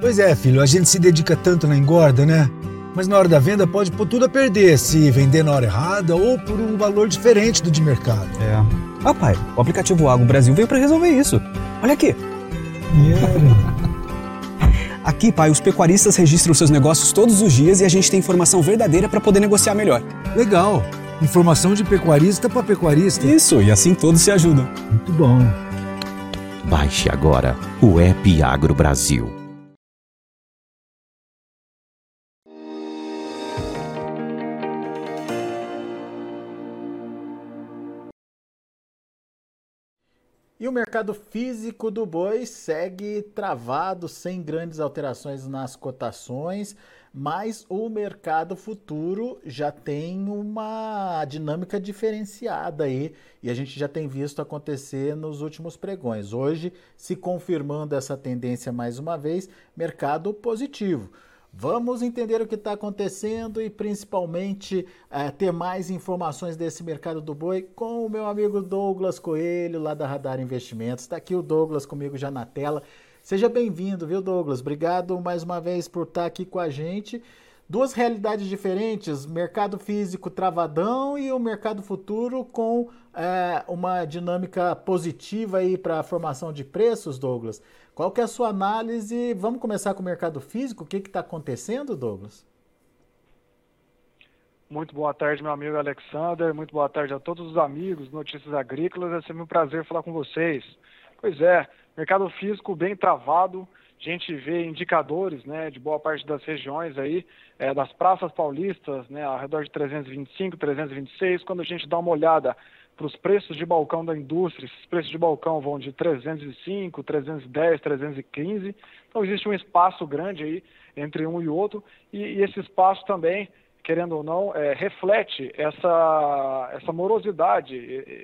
Pois é, filho, a gente se dedica tanto na engorda, né? Mas na hora da venda pode pôr tudo a perder se vender na hora errada ou por um valor diferente do de mercado. É. Ah, pai, o aplicativo Agro Brasil veio para resolver isso. Olha aqui. Yeah. Aqui, pai, os pecuaristas registram seus negócios todos os dias e a gente tem informação verdadeira para poder negociar melhor. Legal. Informação de pecuarista para pecuarista. Isso, e assim todos se ajudam. Muito bom. Baixe agora o app Agro Brasil. E o mercado físico do boi segue travado, sem grandes alterações nas cotações, mas o mercado futuro já tem uma dinâmica diferenciada aí e a gente já tem visto acontecer nos últimos pregões. Hoje, se confirmando essa tendência mais uma vez, mercado positivo. Vamos entender o que está acontecendo e principalmente é, ter mais informações desse mercado do boi com o meu amigo Douglas Coelho, lá da Radar Investimentos. Está aqui o Douglas comigo já na tela. Seja bem-vindo, viu, Douglas? Obrigado mais uma vez por estar tá aqui com a gente. Duas realidades diferentes, mercado físico travadão e o mercado futuro com é, uma dinâmica positiva aí para a formação de preços, Douglas. Qual que é a sua análise? Vamos começar com o mercado físico. O que está acontecendo, Douglas? Muito boa tarde, meu amigo Alexander. Muito boa tarde a todos os amigos Notícias Agrícolas. É sempre um prazer falar com vocês. Pois é, mercado físico bem travado. A gente vê indicadores né, de boa parte das regiões aí, é, das praças paulistas, né, ao redor de 325, 326. Quando a gente dá uma olhada para os preços de balcão da indústria, esses preços de balcão vão de 305, 310, 315. Então existe um espaço grande aí entre um e outro e, e esse espaço também, querendo ou não, é, reflete essa, essa morosidade,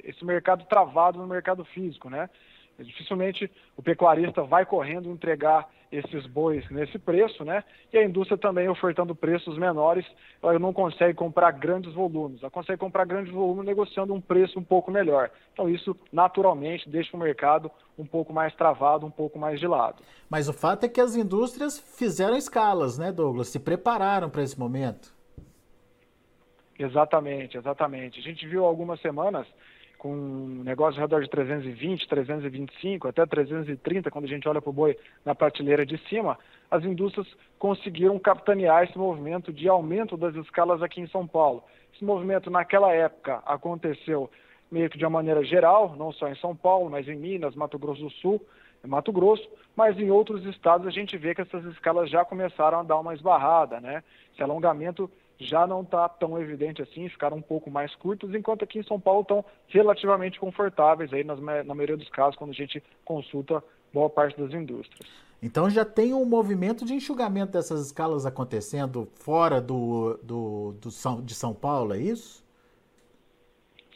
esse mercado travado no mercado físico, né? Dificilmente o pecuarista vai correndo entregar esses bois nesse preço, né? E a indústria também ofertando preços menores, ela não consegue comprar grandes volumes, ela consegue comprar grandes volumes negociando um preço um pouco melhor. Então isso naturalmente deixa o mercado um pouco mais travado, um pouco mais de lado. Mas o fato é que as indústrias fizeram escalas, né, Douglas? Se prepararam para esse momento. Exatamente, exatamente. A gente viu algumas semanas com negócio ao redor de 320, 325, até 330, quando a gente olha para o boi na prateleira de cima, as indústrias conseguiram capitanear esse movimento de aumento das escalas aqui em São Paulo. Esse movimento, naquela época, aconteceu meio que de uma maneira geral, não só em São Paulo, mas em Minas, Mato Grosso do Sul, Mato Grosso, mas em outros estados a gente vê que essas escalas já começaram a dar uma esbarrada, né? Esse alongamento já não está tão evidente assim, ficaram um pouco mais curtos, enquanto aqui em São Paulo estão relativamente confortáveis aí nas, na maioria dos casos quando a gente consulta boa parte das indústrias. Então já tem um movimento de enxugamento dessas escalas acontecendo fora do, do, do São, de São Paulo, é isso?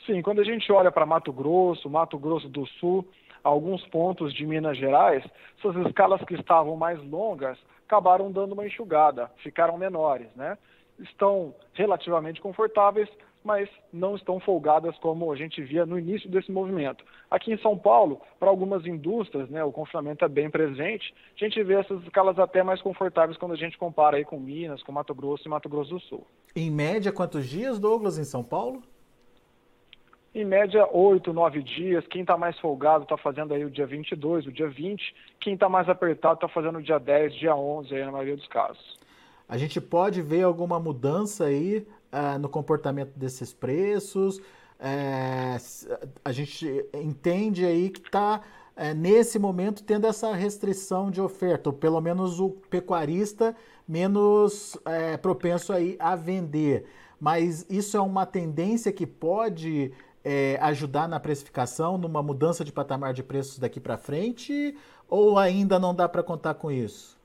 Sim, quando a gente olha para Mato Grosso, Mato Grosso do Sul, alguns pontos de Minas Gerais, essas escalas que estavam mais longas acabaram dando uma enxugada, ficaram menores, né? Estão relativamente confortáveis, mas não estão folgadas como a gente via no início desse movimento. Aqui em São Paulo, para algumas indústrias, né, o confinamento é bem presente, a gente vê essas escalas até mais confortáveis quando a gente compara aí com Minas, com Mato Grosso e Mato Grosso do Sul. Em média, quantos dias, Douglas, em São Paulo? Em média, oito, nove dias. Quem está mais folgado está fazendo aí o dia 22, o dia 20. Quem está mais apertado está fazendo o dia 10, dia 11, aí na maioria dos casos. A gente pode ver alguma mudança aí uh, no comportamento desses preços. É, a gente entende aí que está é, nesse momento tendo essa restrição de oferta, ou pelo menos o pecuarista menos propenso aí a vender. Mas isso é uma tendência que pode é, ajudar na precificação, numa mudança de patamar de preços daqui para frente, ou ainda não dá para contar com isso?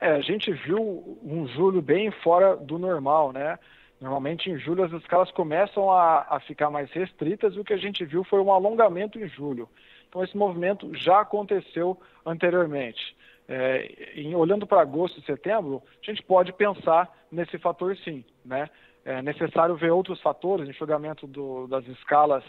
É, a gente viu um julho bem fora do normal, né? Normalmente em julho as escalas começam a, a ficar mais restritas e o que a gente viu foi um alongamento em julho. Então esse movimento já aconteceu anteriormente. É, em, olhando para agosto e setembro, a gente pode pensar nesse fator sim. Né? É necessário ver outros fatores, enxugamento do, das escalas,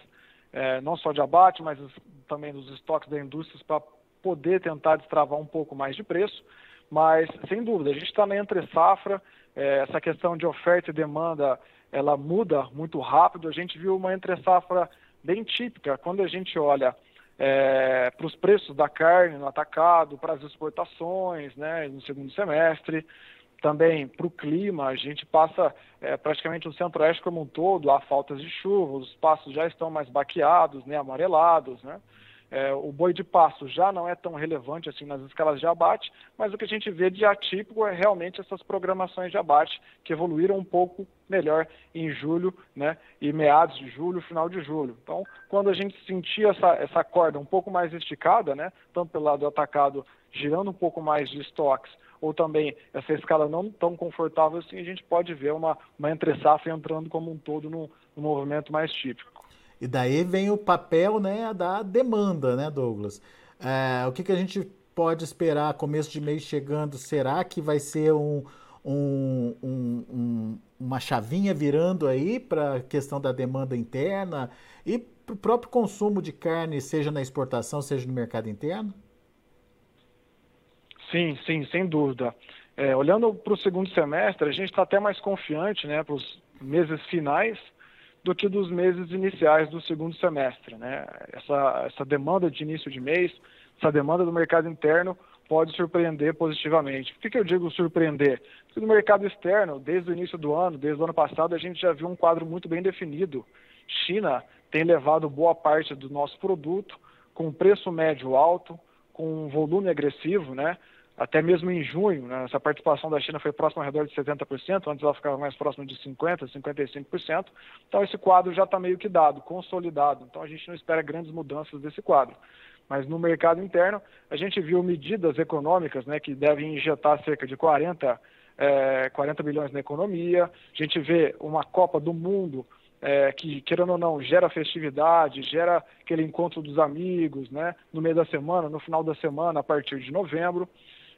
é, não só de abate, mas também dos estoques da indústria para poder tentar destravar um pouco mais de preço, mas sem dúvida, a gente está na entre safra, é, essa questão de oferta e demanda, ela muda muito rápido, a gente viu uma entre safra bem típica, quando a gente olha é, para os preços da carne no atacado, para as exportações né, no segundo semestre, também para o clima, a gente passa é, praticamente o centro-oeste como um todo, há faltas de chuva, os pastos já estão mais baqueados, né, amarelados, né? É, o boi de pasto já não é tão relevante assim nas escalas de abate, mas o que a gente vê de atípico é realmente essas programações de abate que evoluíram um pouco melhor em julho, né, e meados de julho, final de julho. Então, quando a gente sentia essa, essa corda um pouco mais esticada, né, tanto pelo lado do atacado girando um pouco mais de estoques, ou também essa escala não tão confortável assim, a gente pode ver uma, uma entre-safra entrando como um todo no, no movimento mais típico. E daí vem o papel né, da demanda, né, Douglas? É, o que, que a gente pode esperar começo de mês chegando? Será que vai ser um, um, um, uma chavinha virando aí para a questão da demanda interna e para o próprio consumo de carne, seja na exportação, seja no mercado interno? Sim, sim, sem dúvida. É, olhando para o segundo semestre, a gente está até mais confiante né, para os meses finais do que dos meses iniciais do segundo semestre. Né? Essa, essa demanda de início de mês, essa demanda do mercado interno pode surpreender positivamente. Por que, que eu digo surpreender? Porque no mercado externo, desde o início do ano, desde o ano passado, a gente já viu um quadro muito bem definido. China tem levado boa parte do nosso produto com preço médio alto, com um volume agressivo, né? Até mesmo em junho, né, essa participação da China foi próxima ao redor de 70%, antes ela ficava mais próxima de 50%, 55%. Então esse quadro já está meio que dado, consolidado. Então a gente não espera grandes mudanças desse quadro. Mas no mercado interno, a gente viu medidas econômicas né, que devem injetar cerca de 40, é, 40 bilhões na economia. A gente vê uma Copa do Mundo é, que, querendo ou não, gera festividade, gera aquele encontro dos amigos, né, no meio da semana, no final da semana, a partir de novembro.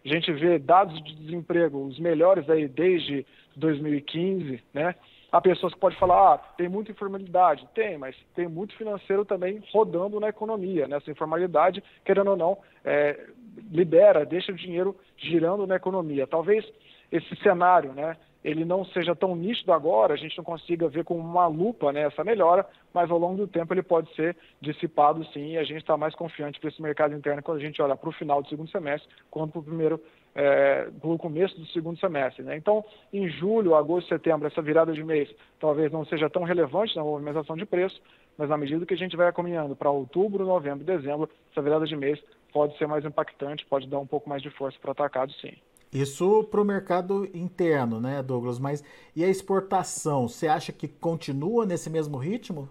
A gente vê dados de desemprego os melhores aí desde 2015, né? Há pessoas que podem falar, ah, tem muita informalidade. Tem, mas tem muito financeiro também rodando na economia. Nessa né? informalidade, querendo ou não, é, libera, deixa o dinheiro girando na economia. Talvez esse cenário, né, ele não seja tão nítido agora, a gente não consiga ver com uma lupa né, essa melhora, mas ao longo do tempo ele pode ser dissipado sim, e a gente está mais confiante para esse mercado interno quando a gente olha para o final do segundo semestre, quanto para o primeiro, é, para o começo do segundo semestre. Né? Então, em julho, agosto, setembro, essa virada de mês talvez não seja tão relevante na movimentação de preço, mas na medida que a gente vai caminhando para outubro, novembro, dezembro, essa virada de mês pode ser mais impactante, pode dar um pouco mais de força para o atacado, sim. Isso para o mercado interno, né, Douglas? Mas e a exportação? Você acha que continua nesse mesmo ritmo?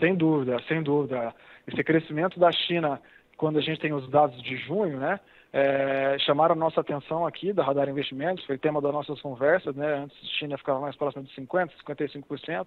Sem dúvida, sem dúvida. Esse crescimento da China, quando a gente tem os dados de junho, né, é, chamaram a nossa atenção aqui da Radar Investimentos, foi tema das nossas conversas, né? Antes a China ficava mais próxima de 50%, 55%.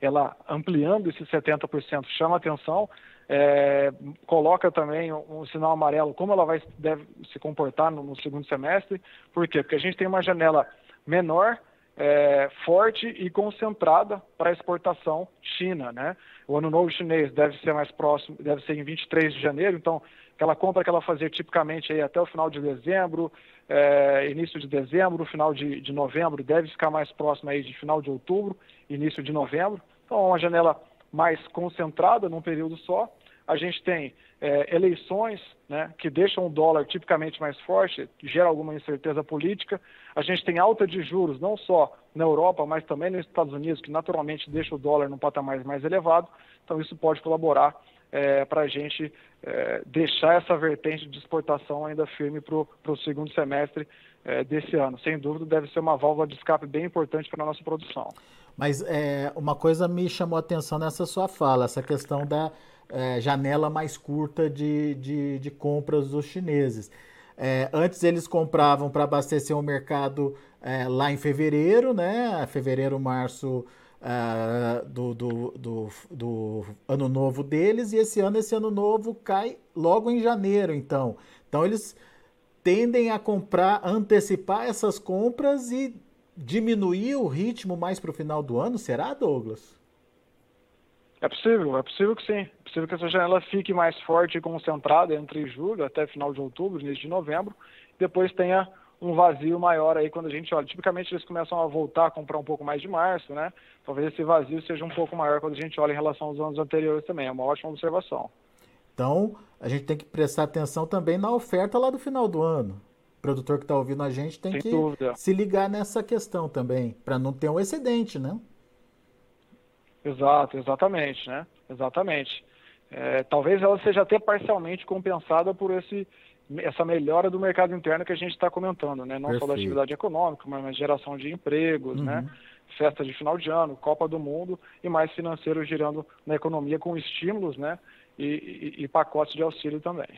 Ela ampliando esse 70% chama atenção é, coloca também um, sinal amarelo, como ela vai deve se comportar no, no, segundo semestre. Por quê? Porque a gente tem uma janela menor, é, forte e concentrada para exportação China, né? O ano novo chinês deve ser mais próximo, deve ser em 23 de janeiro, então aquela compra que ela fazia tipicamente aí até o final de dezembro, é, início de dezembro, final de, de novembro, deve ficar mais próximo aí de final de outubro, início de novembro. Então, é uma janela mais concentrada num período só. A gente tem é, eleições né, que deixam o dólar tipicamente mais forte, gera alguma incerteza política. A gente tem alta de juros, não só na Europa, mas também nos Estados Unidos, que naturalmente deixa o dólar num patamar mais elevado. Então, isso pode colaborar é, para a gente é, deixar essa vertente de exportação ainda firme para o segundo semestre é, desse ano. Sem dúvida, deve ser uma válvula de escape bem importante para a nossa produção. Mas é, uma coisa me chamou a atenção nessa sua fala, essa questão da é, janela mais curta de, de, de compras dos chineses. É, antes eles compravam para abastecer o mercado é, lá em fevereiro, né? Fevereiro, março é, do, do, do, do, ano novo deles, e esse ano, esse ano novo cai logo em janeiro, então. Então eles tendem a comprar, antecipar essas compras e diminuir o ritmo mais para o final do ano, será, Douglas? É possível, é possível que sim. É possível que essa janela fique mais forte e concentrada entre julho até final de outubro, início de novembro, depois tenha um vazio maior aí quando a gente olha. Tipicamente eles começam a voltar a comprar um pouco mais de março, né? Talvez esse vazio seja um pouco maior quando a gente olha em relação aos anos anteriores também. É uma ótima observação. Então, a gente tem que prestar atenção também na oferta lá do final do ano. O produtor que está ouvindo a gente tem Sem que dúvida. se ligar nessa questão também, para não ter um excedente, né? Exato, exatamente, né? Exatamente. É, talvez ela seja até parcialmente compensada por esse, essa melhora do mercado interno que a gente está comentando, né? Não Perfeito. só da atividade econômica, mas geração de empregos, né? uhum. né? Festa de final de ano, Copa do Mundo e mais financeiro girando na economia com estímulos, né? E, e, e pacotes de auxílio também.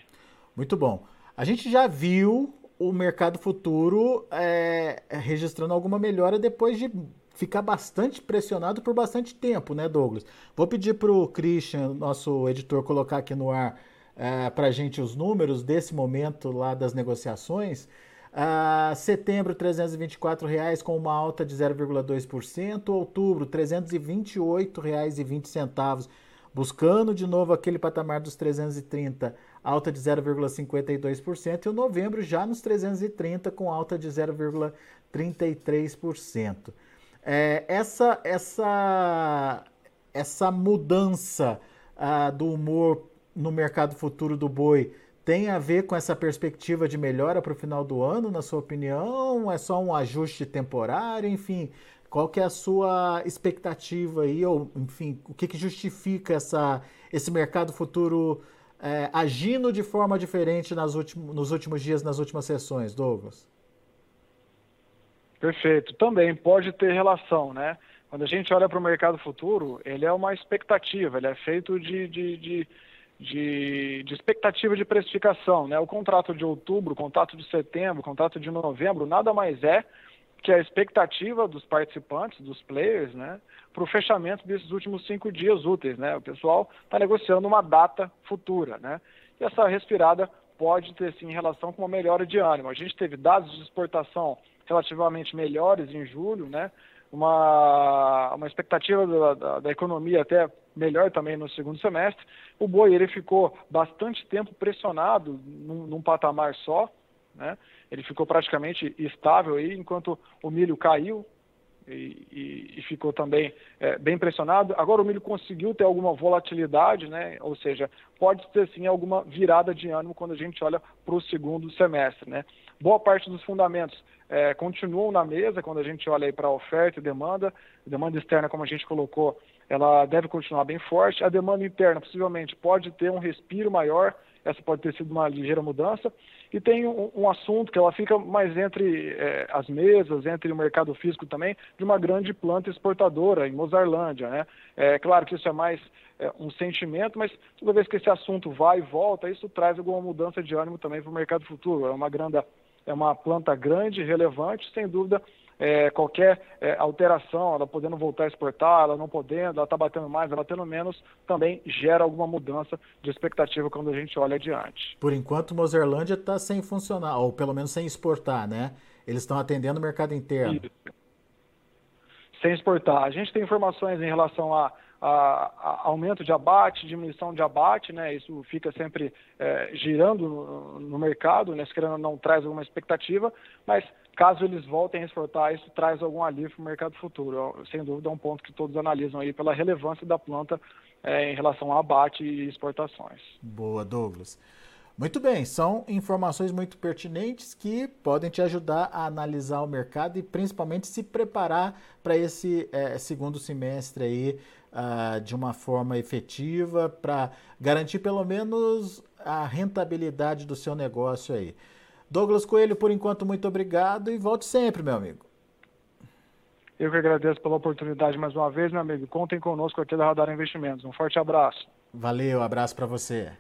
Muito bom. A gente já viu o mercado futuro é, registrando alguma melhora depois de ficar bastante pressionado por bastante tempo, né, Douglas? Vou pedir para o Christian, nosso editor, colocar aqui no ar é, para a gente os números desse momento lá das negociações. Uh, setembro, 324 reais, com uma alta de 0,2%. Outubro, R$ 328,20, buscando de novo aquele patamar dos 330, alta de 0,52%. E o novembro já nos 330, com alta de 0,33%. É, essa, essa, essa mudança ah, do humor no mercado futuro do boi tem a ver com essa perspectiva de melhora para o final do ano, na sua opinião? É só um ajuste temporário? Enfim, qual que é a sua expectativa aí? Ou, enfim, o que, que justifica essa, esse mercado futuro é, agindo de forma diferente nas últimos, nos últimos dias, nas últimas sessões, Douglas? Perfeito. Também pode ter relação, né? Quando a gente olha para o mercado futuro, ele é uma expectativa, ele é feito de, de, de, de, de expectativa de precificação, né? O contrato de outubro, o contrato de setembro, o contrato de novembro, nada mais é que a expectativa dos participantes, dos players, né, para o fechamento desses últimos cinco dias úteis, né? O pessoal está negociando uma data futura, né? E essa respirada pode ter sim relação com uma melhora de ânimo. A gente teve dados de exportação relativamente melhores em julho, né? Uma, uma expectativa da, da, da, economia até melhor também no segundo semestre. O boi ele ficou bastante tempo pressionado num, num patamar só, né? Ele ficou praticamente estável aí, enquanto o milho caiu e, e, ficou também é, bem pressionado. Agora o milho conseguiu ter alguma volatilidade, né? Ou seja, pode ter sim alguma virada de ânimo quando a gente olha para o segundo semestre, né? Boa parte dos fundamentos é, continuam na mesa quando a gente olha para oferta e demanda. Demanda externa, como a gente colocou, ela deve continuar bem forte. A demanda interna, possivelmente, pode ter um respiro maior. Essa pode ter sido uma ligeira mudança. E tem um, um assunto que ela fica mais entre é, as mesas, entre o mercado físico também, de uma grande planta exportadora em Mozarlândia. Né? É claro que isso é mais é, um sentimento, mas toda vez que esse assunto vai e volta, isso traz alguma mudança de ânimo também para o mercado futuro. É uma grande é uma planta grande, relevante, sem dúvida. É, qualquer é, alteração, ela podendo voltar a exportar, ela não podendo, ela está batendo mais, ela batendo menos, também gera alguma mudança de expectativa quando a gente olha adiante. Por enquanto, Mozerlândia está sem funcionar, ou pelo menos sem exportar, né? Eles estão atendendo o mercado interno. Isso. Sem exportar. A gente tem informações em relação a a, a aumento de abate, diminuição de abate, né? Isso fica sempre é, girando no, no, mercado, né? Se querendo não traz alguma expectativa, mas caso eles voltem a exportar, isso traz algum alívio para o mercado futuro. Sem dúvida é um ponto que todos analisam aí pela relevância da planta é, em relação a abate e exportações. Boa, Douglas. Muito bem, são informações muito pertinentes que podem te ajudar a analisar o mercado e principalmente se preparar para esse é, segundo semestre aí uh, de uma forma efetiva para garantir pelo menos a rentabilidade do seu negócio aí. Douglas Coelho, por enquanto, muito obrigado e volte sempre, meu amigo. Eu que agradeço pela oportunidade mais uma vez, meu amigo. Contem conosco aqui da Radar Investimentos. Um forte abraço. Valeu, abraço para você.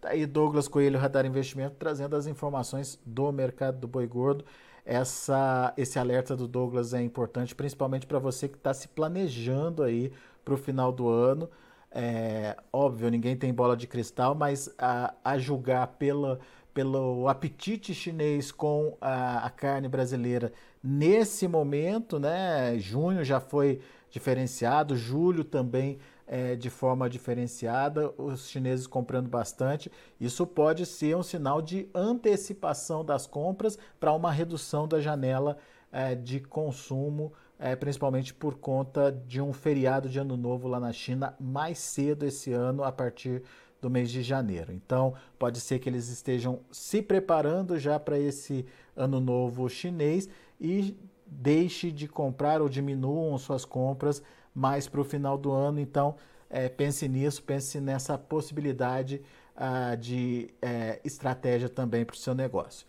Tá aí Douglas Coelho, Radar Investimento, trazendo as informações do mercado do boi gordo. Essa, esse alerta do Douglas é importante, principalmente para você que está se planejando aí para o final do ano. É, óbvio, ninguém tem bola de cristal, mas a, a julgar pela, pelo apetite chinês com a, a, carne brasileira nesse momento, né? Junho já foi diferenciado, julho também é, de forma diferenciada, os chineses comprando bastante. Isso pode ser um sinal de antecipação das compras para uma redução da janela é, de consumo, é, principalmente por conta de um feriado de Ano Novo lá na China mais cedo esse ano, a partir do mês de janeiro. Então, pode ser que eles estejam se preparando já para esse Ano Novo chinês e deixe de comprar ou diminuam suas compras mais para o final do ano. Então, é, pense nisso, pense nessa possibilidade ah, de é, estratégia também para o seu negócio.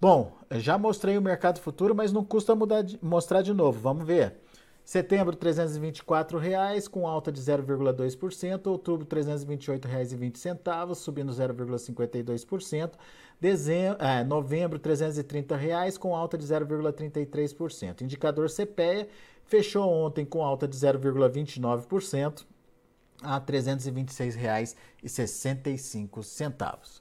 Bom, já mostrei o mercado futuro, mas não custa mudar de, mostrar de novo. Vamos ver. Setembro, 324 reais, com alta de 0,2%. Outubro, R$ 328,20, subindo 0,52%. Dezembro, é, novembro, 330 reais, com alta de 0,33%. Indicador CPEA fechou ontem com alta de 0,29% a R$ 326,65.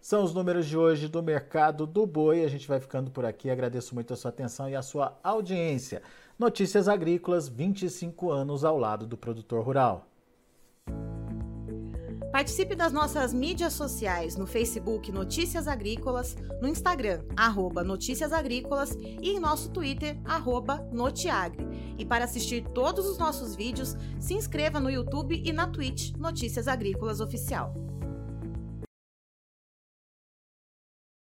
São os números de hoje do mercado do boi. A gente vai ficando por aqui. Agradeço muito a sua atenção e a sua audiência. Notícias Agrícolas, 25 anos ao lado do produtor rural. Participe das nossas mídias sociais no Facebook Notícias Agrícolas, no Instagram, arroba Notícias Agrícolas e em nosso Twitter, arroba Notiagre. E para assistir todos os nossos vídeos, se inscreva no YouTube e na Twitch Notícias Agrícolas Oficial.